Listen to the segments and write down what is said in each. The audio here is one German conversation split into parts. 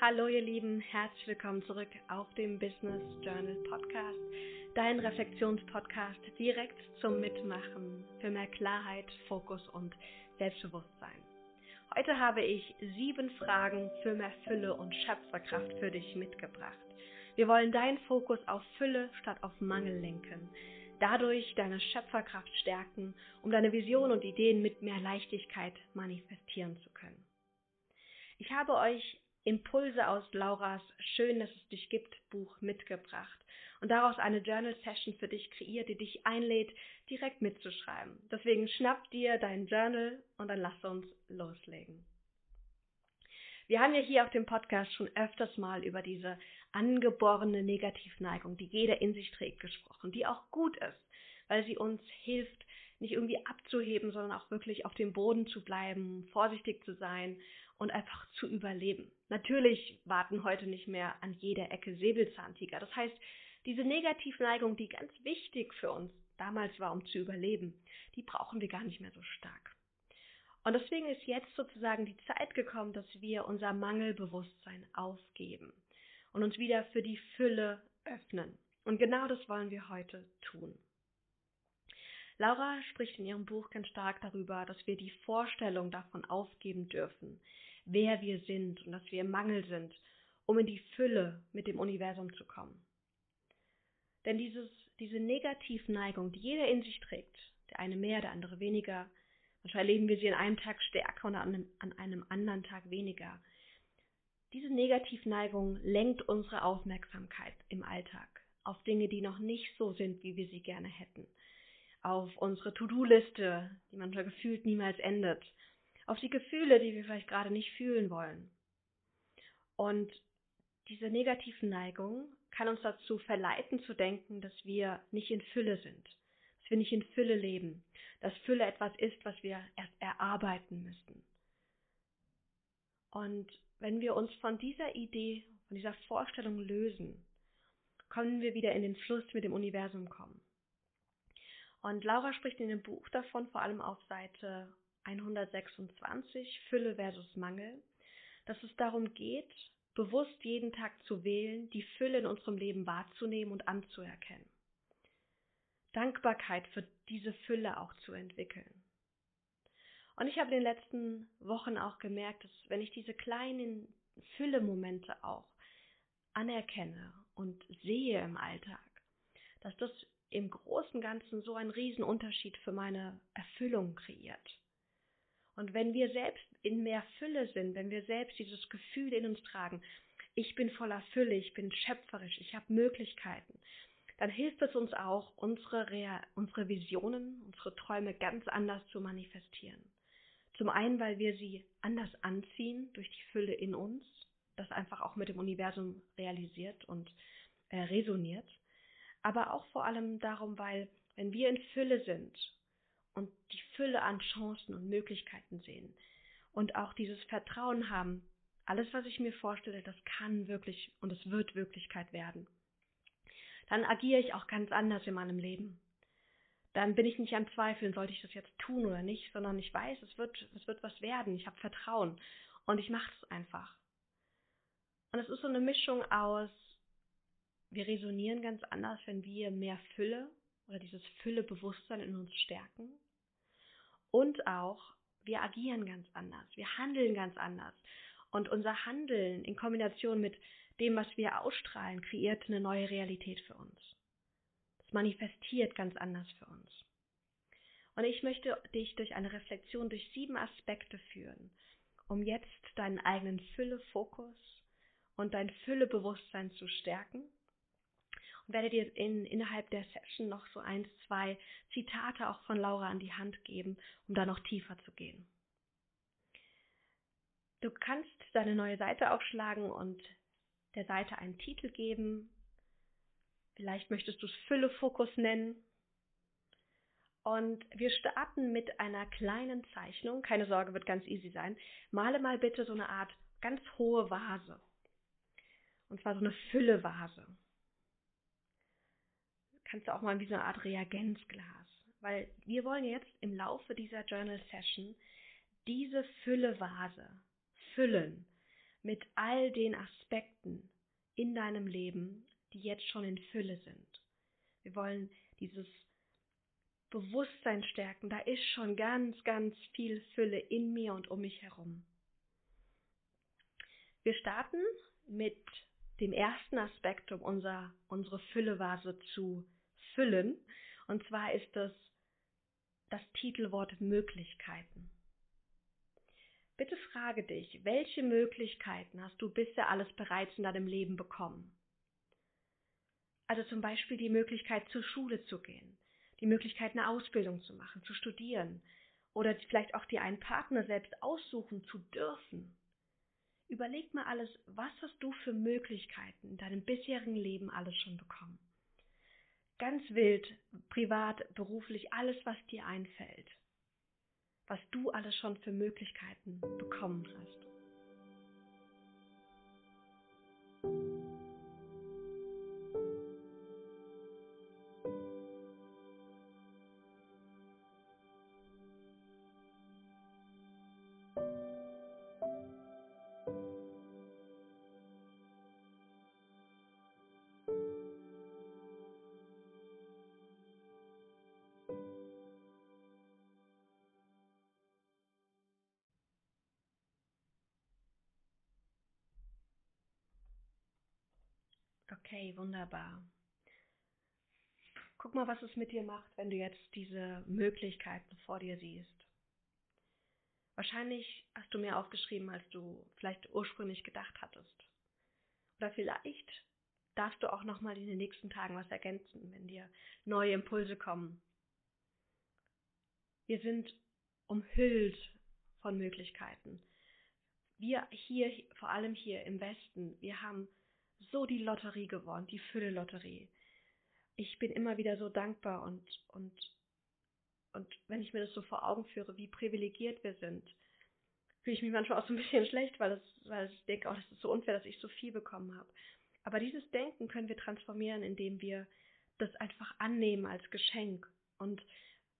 Hallo ihr Lieben, herzlich willkommen zurück auf dem Business Journal Podcast, dein Reflexionspodcast direkt zum Mitmachen für mehr Klarheit, Fokus und Selbstbewusstsein. Heute habe ich sieben Fragen für mehr Fülle und Schöpferkraft für dich mitgebracht. Wir wollen deinen Fokus auf Fülle statt auf Mangel lenken, dadurch deine Schöpferkraft stärken, um deine Vision und Ideen mit mehr Leichtigkeit manifestieren zu können. Ich habe euch Impulse aus Lauras Schön, dass es dich gibt Buch mitgebracht und daraus eine Journal Session für dich kreiert, die dich einlädt, direkt mitzuschreiben. Deswegen schnapp dir dein Journal und dann lass uns loslegen. Wir haben ja hier auf dem Podcast schon öfters mal über diese angeborene Negativneigung, die jeder in sich trägt, gesprochen, die auch gut ist, weil sie uns hilft, nicht irgendwie abzuheben, sondern auch wirklich auf dem Boden zu bleiben, vorsichtig zu sein und einfach zu überleben. Natürlich warten heute nicht mehr an jeder Ecke Säbelzahntiger. Das heißt, diese Negativneigung, die ganz wichtig für uns damals war, um zu überleben, die brauchen wir gar nicht mehr so stark. Und deswegen ist jetzt sozusagen die Zeit gekommen, dass wir unser Mangelbewusstsein aufgeben und uns wieder für die Fülle öffnen. Und genau das wollen wir heute tun. Laura spricht in ihrem Buch ganz stark darüber, dass wir die Vorstellung davon aufgeben dürfen, wer wir sind und dass wir im Mangel sind, um in die Fülle mit dem Universum zu kommen. Denn dieses, diese Negativneigung, die jeder in sich trägt, der eine mehr, der andere weniger, manchmal erleben wir sie an einem Tag stärker und an einem, an einem anderen Tag weniger. Diese Negativneigung lenkt unsere Aufmerksamkeit im Alltag auf Dinge, die noch nicht so sind, wie wir sie gerne hätten auf unsere To-Do-Liste, die manchmal gefühlt niemals endet, auf die Gefühle, die wir vielleicht gerade nicht fühlen wollen. Und diese negativen Neigung kann uns dazu verleiten zu denken, dass wir nicht in Fülle sind, dass wir nicht in Fülle leben, dass Fülle etwas ist, was wir erst erarbeiten müssen. Und wenn wir uns von dieser Idee, von dieser Vorstellung lösen, können wir wieder in den Fluss mit dem Universum kommen. Und Laura spricht in dem Buch davon, vor allem auf Seite 126, Fülle versus Mangel, dass es darum geht, bewusst jeden Tag zu wählen, die Fülle in unserem Leben wahrzunehmen und anzuerkennen. Dankbarkeit für diese Fülle auch zu entwickeln. Und ich habe in den letzten Wochen auch gemerkt, dass wenn ich diese kleinen Fülle-Momente auch anerkenne und sehe im Alltag, dass das im Großen Ganzen so einen Riesenunterschied für meine Erfüllung kreiert. Und wenn wir selbst in mehr Fülle sind, wenn wir selbst dieses Gefühl in uns tragen, ich bin voller Fülle, ich bin schöpferisch, ich habe Möglichkeiten, dann hilft es uns auch, unsere, unsere Visionen, unsere Träume ganz anders zu manifestieren. Zum einen, weil wir sie anders anziehen durch die Fülle in uns, das einfach auch mit dem Universum realisiert und äh, resoniert aber auch vor allem darum, weil wenn wir in Fülle sind und die Fülle an Chancen und Möglichkeiten sehen und auch dieses Vertrauen haben, alles, was ich mir vorstelle, das kann wirklich und es wird Wirklichkeit werden, dann agiere ich auch ganz anders in meinem Leben. Dann bin ich nicht am Zweifeln, sollte ich das jetzt tun oder nicht, sondern ich weiß, es wird, es wird was werden. Ich habe Vertrauen und ich mache es einfach. Und es ist so eine Mischung aus wir resonieren ganz anders, wenn wir mehr Fülle oder dieses Füllebewusstsein in uns stärken. Und auch, wir agieren ganz anders, wir handeln ganz anders. Und unser Handeln in Kombination mit dem, was wir ausstrahlen, kreiert eine neue Realität für uns. Es manifestiert ganz anders für uns. Und ich möchte dich durch eine Reflexion durch sieben Aspekte führen, um jetzt deinen eigenen Füllefokus und dein Füllebewusstsein zu stärken werde dir in, innerhalb der Session noch so ein, zwei Zitate auch von Laura an die Hand geben, um da noch tiefer zu gehen. Du kannst deine neue Seite aufschlagen und der Seite einen Titel geben. Vielleicht möchtest du es Füllefokus nennen. Und wir starten mit einer kleinen Zeichnung. Keine Sorge, wird ganz easy sein. Male mal bitte so eine Art ganz hohe Vase. Und zwar so eine Füllevase kannst du auch mal wie so eine Art Reagenzglas. Weil wir wollen jetzt im Laufe dieser Journal Session diese Füllevase füllen mit all den Aspekten in deinem Leben, die jetzt schon in Fülle sind. Wir wollen dieses Bewusstsein stärken. Da ist schon ganz, ganz viel Fülle in mir und um mich herum. Wir starten mit dem ersten Aspekt, um unser, unsere Füllevase zu füllen. Und zwar ist das das Titelwort Möglichkeiten. Bitte frage dich, welche Möglichkeiten hast du bisher alles bereits in deinem Leben bekommen? Also zum Beispiel die Möglichkeit, zur Schule zu gehen, die Möglichkeit, eine Ausbildung zu machen, zu studieren oder vielleicht auch dir einen Partner selbst aussuchen zu dürfen. Überleg mal alles, was hast du für Möglichkeiten in deinem bisherigen Leben alles schon bekommen? Ganz wild, privat, beruflich, alles, was dir einfällt was du alles schon für Möglichkeiten bekommen hast. Okay, wunderbar. Guck mal, was es mit dir macht, wenn du jetzt diese Möglichkeiten vor dir siehst. Wahrscheinlich hast du mehr aufgeschrieben, als du vielleicht ursprünglich gedacht hattest. Oder vielleicht darfst du auch nochmal in den nächsten Tagen was ergänzen, wenn dir neue Impulse kommen. Wir sind umhüllt von Möglichkeiten. Wir hier, vor allem hier im Westen, wir haben so die Lotterie gewonnen, die Fülle-Lotterie. Ich bin immer wieder so dankbar und, und, und wenn ich mir das so vor Augen führe, wie privilegiert wir sind, fühle ich mich manchmal auch so ein bisschen schlecht, weil, das, weil ich denke, auch, das ist so unfair, dass ich so viel bekommen habe. Aber dieses Denken können wir transformieren, indem wir das einfach annehmen als Geschenk. Und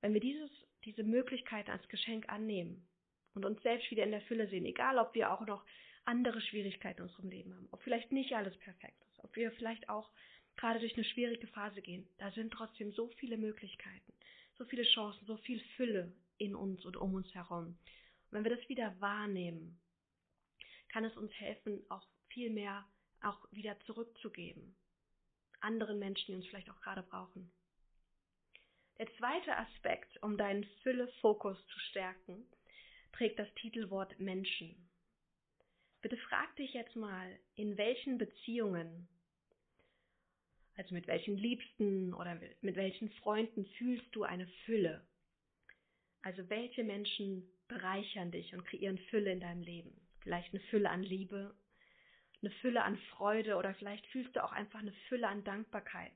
wenn wir dieses, diese Möglichkeit als Geschenk annehmen und uns selbst wieder in der Fülle sehen, egal ob wir auch noch andere Schwierigkeiten in unserem Leben haben, ob vielleicht nicht alles perfekt ist, ob wir vielleicht auch gerade durch eine schwierige Phase gehen, da sind trotzdem so viele Möglichkeiten, so viele Chancen, so viel Fülle in uns und um uns herum. Und wenn wir das wieder wahrnehmen, kann es uns helfen, auch viel mehr auch wieder zurückzugeben. Anderen Menschen, die uns vielleicht auch gerade brauchen. Der zweite Aspekt, um deinen Fülle-Fokus zu stärken, trägt das Titelwort Menschen. Bitte frag dich jetzt mal, in welchen Beziehungen, also mit welchen Liebsten oder mit welchen Freunden fühlst du eine Fülle? Also welche Menschen bereichern dich und kreieren Fülle in deinem Leben? Vielleicht eine Fülle an Liebe, eine Fülle an Freude oder vielleicht fühlst du auch einfach eine Fülle an Dankbarkeit,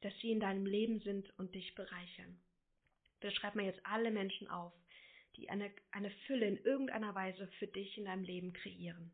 dass sie in deinem Leben sind und dich bereichern. Bitte schreib mir jetzt alle Menschen auf, die eine, eine Fülle in irgendeiner Weise für dich in deinem Leben kreieren.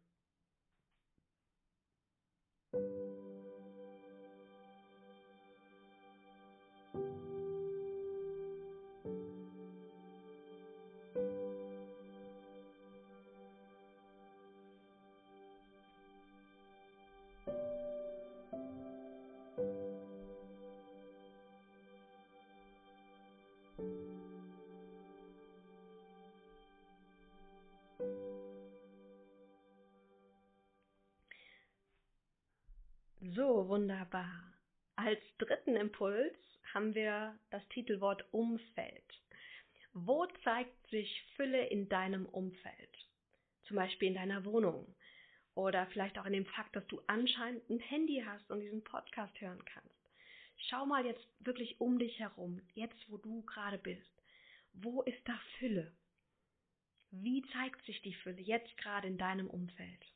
So, wunderbar. Als dritten Impuls haben wir das Titelwort Umfeld. Wo zeigt sich Fülle in deinem Umfeld? Zum Beispiel in deiner Wohnung oder vielleicht auch in dem Fakt, dass du anscheinend ein Handy hast und diesen Podcast hören kannst. Schau mal jetzt wirklich um dich herum, jetzt wo du gerade bist. Wo ist da Fülle? Wie zeigt sich die Fülle jetzt gerade in deinem Umfeld?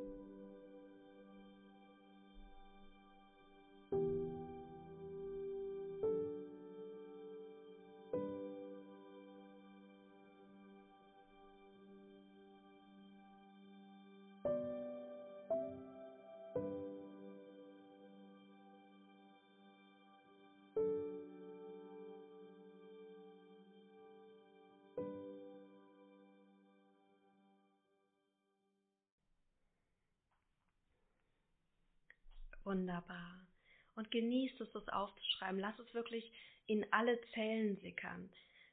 Wunderbar. Und genießt es, das aufzuschreiben. Lass es wirklich in alle Zellen sickern.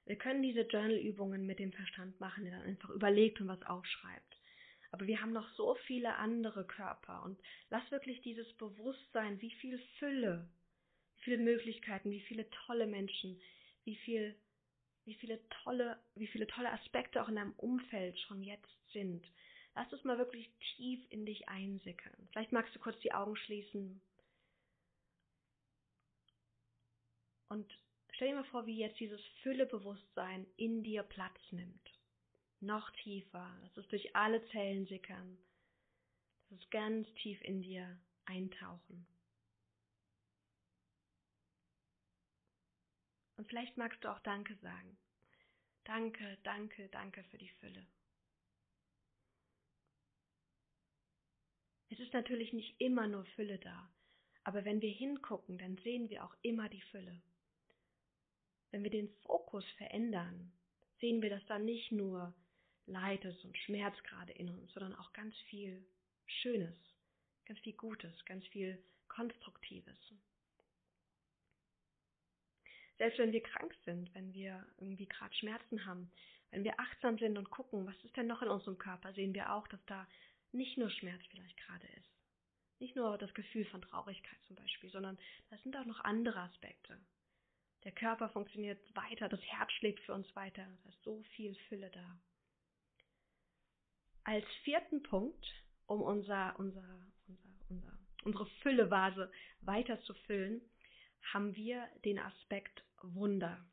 Wir können diese Journal-Übungen mit dem Verstand machen, der dann einfach überlegt und was aufschreibt. Aber wir haben noch so viele andere Körper und lass wirklich dieses Bewusstsein, wie viel Fülle, wie viele Möglichkeiten, wie viele tolle Menschen, wie viel, wie viele tolle, wie viele tolle Aspekte auch in deinem Umfeld schon jetzt sind. Lass es mal wirklich tief in dich einsickern. Vielleicht magst du kurz die Augen schließen. Und stell dir mal vor, wie jetzt dieses Füllebewusstsein in dir Platz nimmt noch tiefer. Lass es durch alle Zellen sickern. Lass es ganz tief in dir eintauchen. Und vielleicht magst du auch Danke sagen. Danke, danke, danke für die Fülle. Es ist natürlich nicht immer nur Fülle da, aber wenn wir hingucken, dann sehen wir auch immer die Fülle. Wenn wir den Fokus verändern, sehen wir, dass da nicht nur Leid ist und Schmerz gerade in uns, sondern auch ganz viel Schönes, ganz viel Gutes, ganz viel Konstruktives. Selbst wenn wir krank sind, wenn wir irgendwie gerade Schmerzen haben, wenn wir achtsam sind und gucken, was ist denn noch in unserem Körper, sehen wir auch, dass da nicht nur Schmerz vielleicht gerade ist. Nicht nur das Gefühl von Traurigkeit zum Beispiel, sondern da sind auch noch andere Aspekte. Der Körper funktioniert weiter, das Herz schlägt für uns weiter, da ist so viel Fülle da. Als vierten Punkt, um unser, unser, unser, unser, unsere Füllevase weiter zu füllen, haben wir den Aspekt Wunder.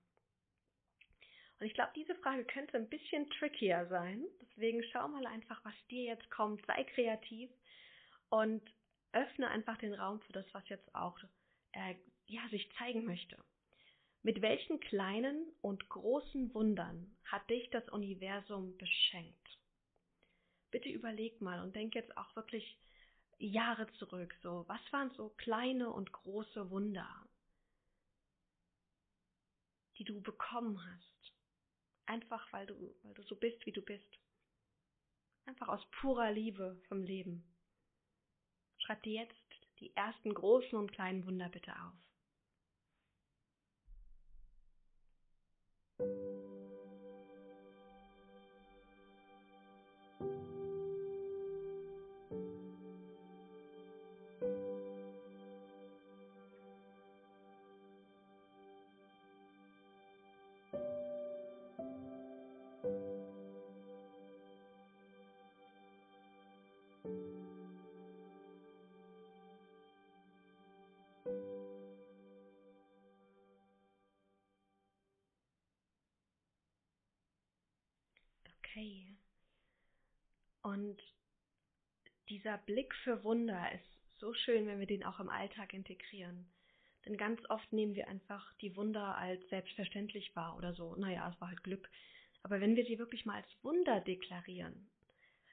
Und ich glaube, diese Frage könnte ein bisschen trickier sein. Deswegen schau mal einfach, was dir jetzt kommt. Sei kreativ und öffne einfach den Raum für das, was jetzt auch äh, ja, sich zeigen möchte. Mit welchen kleinen und großen Wundern hat dich das Universum beschenkt? bitte überleg mal und denk jetzt auch wirklich Jahre zurück. So, was waren so kleine und große Wunder, die du bekommen hast? Einfach weil du, weil du so bist, wie du bist. Einfach aus purer Liebe vom Leben. Schreib dir jetzt die ersten großen und kleinen Wunder bitte auf. Okay. Und dieser Blick für Wunder ist so schön, wenn wir den auch im Alltag integrieren. Denn ganz oft nehmen wir einfach die Wunder als selbstverständlich wahr oder so. Naja, es war halt Glück. Aber wenn wir sie wirklich mal als Wunder deklarieren,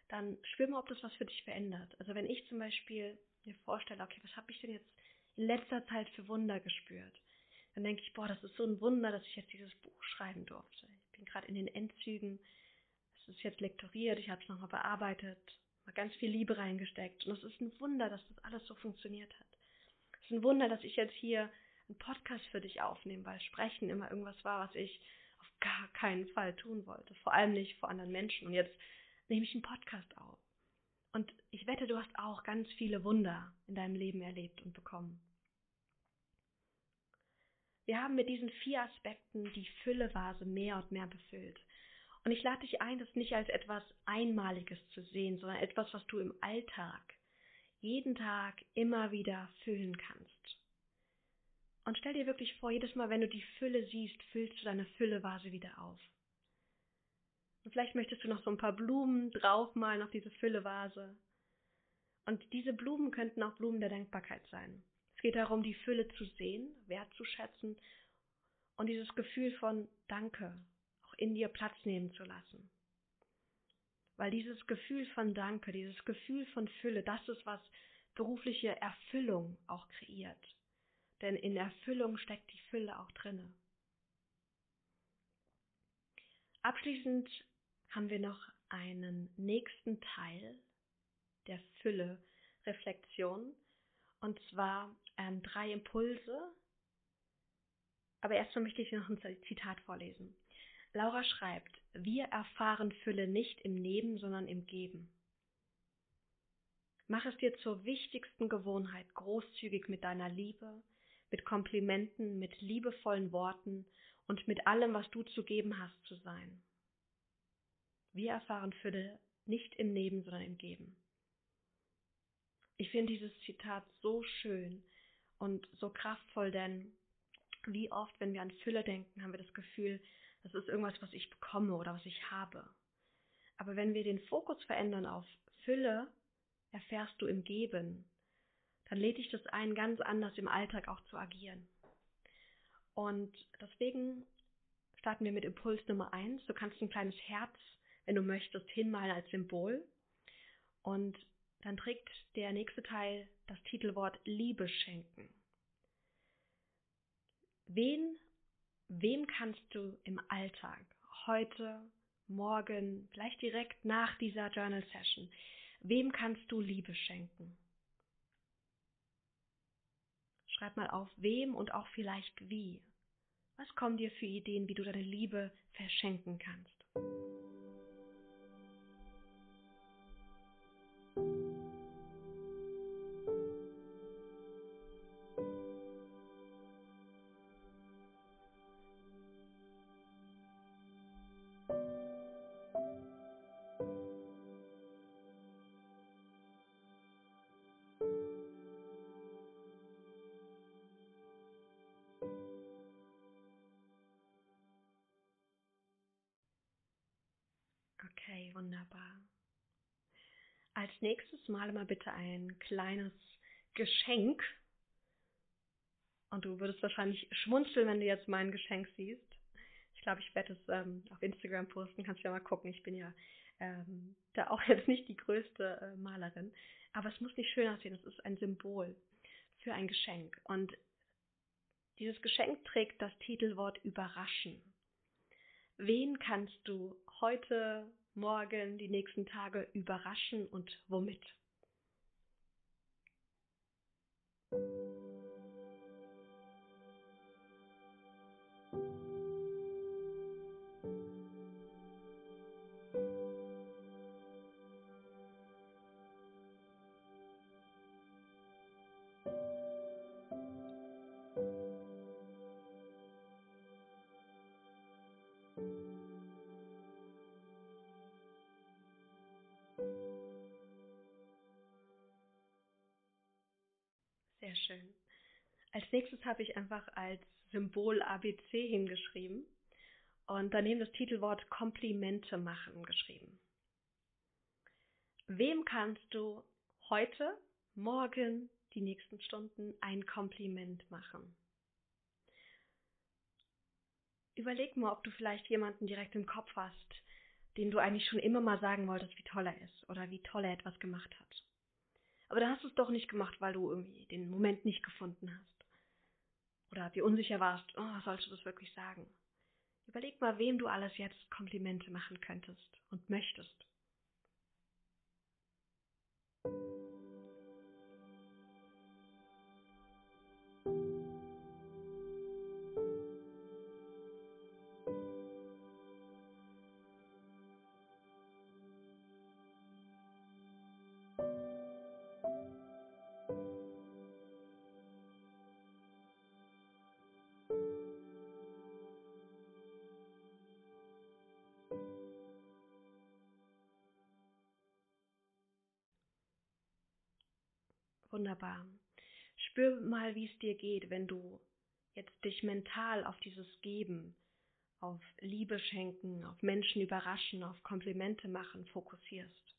dann spür mal, ob das was für dich verändert. Also wenn ich zum Beispiel mir vorstelle, okay, was habe ich denn jetzt in letzter Zeit für Wunder gespürt? Dann denke ich, boah, das ist so ein Wunder, dass ich jetzt dieses Buch schreiben durfte. Ich bin gerade in den Endzügen es ist jetzt lektoriert, ich habe es nochmal bearbeitet, mal ganz viel Liebe reingesteckt. Und es ist ein Wunder, dass das alles so funktioniert hat. Es ist ein Wunder, dass ich jetzt hier einen Podcast für dich aufnehme, weil Sprechen immer irgendwas war, was ich auf gar keinen Fall tun wollte. Vor allem nicht vor anderen Menschen. Und jetzt nehme ich einen Podcast auf. Und ich wette, du hast auch ganz viele Wunder in deinem Leben erlebt und bekommen. Wir haben mit diesen vier Aspekten die Füllevase mehr und mehr befüllt. Und ich lade dich ein, das nicht als etwas Einmaliges zu sehen, sondern etwas, was du im Alltag, jeden Tag immer wieder füllen kannst. Und stell dir wirklich vor, jedes Mal, wenn du die Fülle siehst, füllst du deine Füllevase wieder auf. Und vielleicht möchtest du noch so ein paar Blumen draufmalen auf diese Füllevase. Und diese Blumen könnten auch Blumen der Dankbarkeit sein. Es geht darum, die Fülle zu sehen, wertzuschätzen und dieses Gefühl von Danke, in dir Platz nehmen zu lassen. Weil dieses Gefühl von Danke, dieses Gefühl von Fülle, das ist, was berufliche Erfüllung auch kreiert. Denn in Erfüllung steckt die Fülle auch drinne. Abschließend haben wir noch einen nächsten Teil der Fülle Reflexion Und zwar ähm, drei Impulse. Aber erstmal möchte ich noch ein Zitat vorlesen. Laura schreibt, wir erfahren Fülle nicht im Nehmen, sondern im Geben. Mach es dir zur wichtigsten Gewohnheit, großzügig mit deiner Liebe, mit Komplimenten, mit liebevollen Worten und mit allem, was du zu geben hast, zu sein. Wir erfahren Fülle nicht im Nehmen, sondern im Geben. Ich finde dieses Zitat so schön und so kraftvoll, denn wie oft, wenn wir an Fülle denken, haben wir das Gefühl, das ist irgendwas, was ich bekomme oder was ich habe. Aber wenn wir den Fokus verändern auf Fülle, erfährst du im Geben, dann lädt dich das ein, ganz anders im Alltag auch zu agieren. Und deswegen starten wir mit Impuls Nummer eins. Du kannst ein kleines Herz, wenn du möchtest, hinmalen als Symbol. Und dann trägt der nächste Teil das Titelwort Liebe schenken. Wen Wem kannst du im Alltag heute, morgen, vielleicht direkt nach dieser Journal Session, wem kannst du Liebe schenken? Schreib mal auf, wem und auch vielleicht wie. Was kommen dir für Ideen, wie du deine Liebe verschenken kannst? Okay, wunderbar. Als nächstes male mal bitte ein kleines Geschenk. Und du würdest wahrscheinlich schmunzeln, wenn du jetzt mein Geschenk siehst. Ich glaube, ich werde es ähm, auf Instagram posten. Kannst du ja mal gucken. Ich bin ja ähm, da auch jetzt nicht die größte äh, Malerin. Aber es muss nicht schön aussehen. Es ist ein Symbol für ein Geschenk. Und dieses Geschenk trägt das Titelwort überraschen. Wen kannst du heute, morgen, die nächsten Tage überraschen und womit? Sehr schön. Als nächstes habe ich einfach als Symbol ABC hingeschrieben und daneben das Titelwort Komplimente machen geschrieben. Wem kannst du heute, morgen, die nächsten Stunden ein Kompliment machen? Überleg mal, ob du vielleicht jemanden direkt im Kopf hast, den du eigentlich schon immer mal sagen wolltest, wie toll er ist oder wie toll er etwas gemacht hat. Aber dann hast du es doch nicht gemacht, weil du irgendwie den Moment nicht gefunden hast. Oder dir unsicher warst, oh, sollst du das wirklich sagen? Überleg mal, wem du alles jetzt Komplimente machen könntest und möchtest. Wunderbar. Spür mal, wie es dir geht, wenn du jetzt dich mental auf dieses Geben, auf Liebe schenken, auf Menschen überraschen, auf Komplimente machen fokussierst.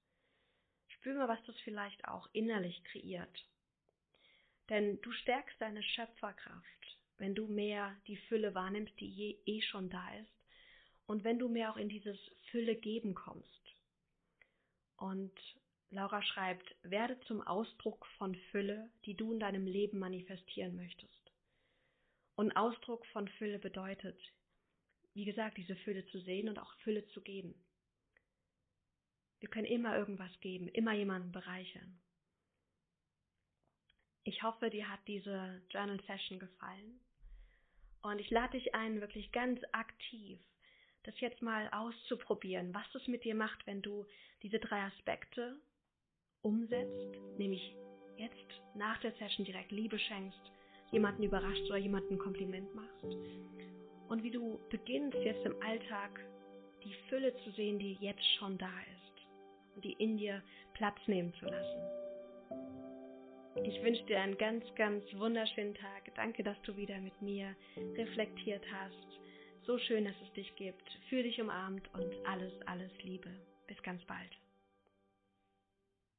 Spür mal, was das vielleicht auch innerlich kreiert. Denn du stärkst deine Schöpferkraft, wenn du mehr die Fülle wahrnimmst, die je, eh schon da ist, und wenn du mehr auch in dieses Fülle geben kommst. Und Laura schreibt, werde zum Ausdruck von Fülle, die du in deinem Leben manifestieren möchtest. Und Ausdruck von Fülle bedeutet, wie gesagt, diese Fülle zu sehen und auch Fülle zu geben. Wir können immer irgendwas geben, immer jemanden bereichern. Ich hoffe, dir hat diese Journal Session gefallen. Und ich lade dich ein, wirklich ganz aktiv das jetzt mal auszuprobieren, was das mit dir macht, wenn du diese drei Aspekte umsetzt, nämlich jetzt nach der Session direkt Liebe schenkst, jemanden überrascht oder jemanden ein Kompliment machst. Und wie du beginnst jetzt im Alltag die Fülle zu sehen, die jetzt schon da ist und die in dir Platz nehmen zu lassen. Ich wünsche dir einen ganz, ganz wunderschönen Tag. Danke, dass du wieder mit mir reflektiert hast. So schön, dass es dich gibt. Fühl dich umarmt und alles, alles Liebe. Bis ganz bald.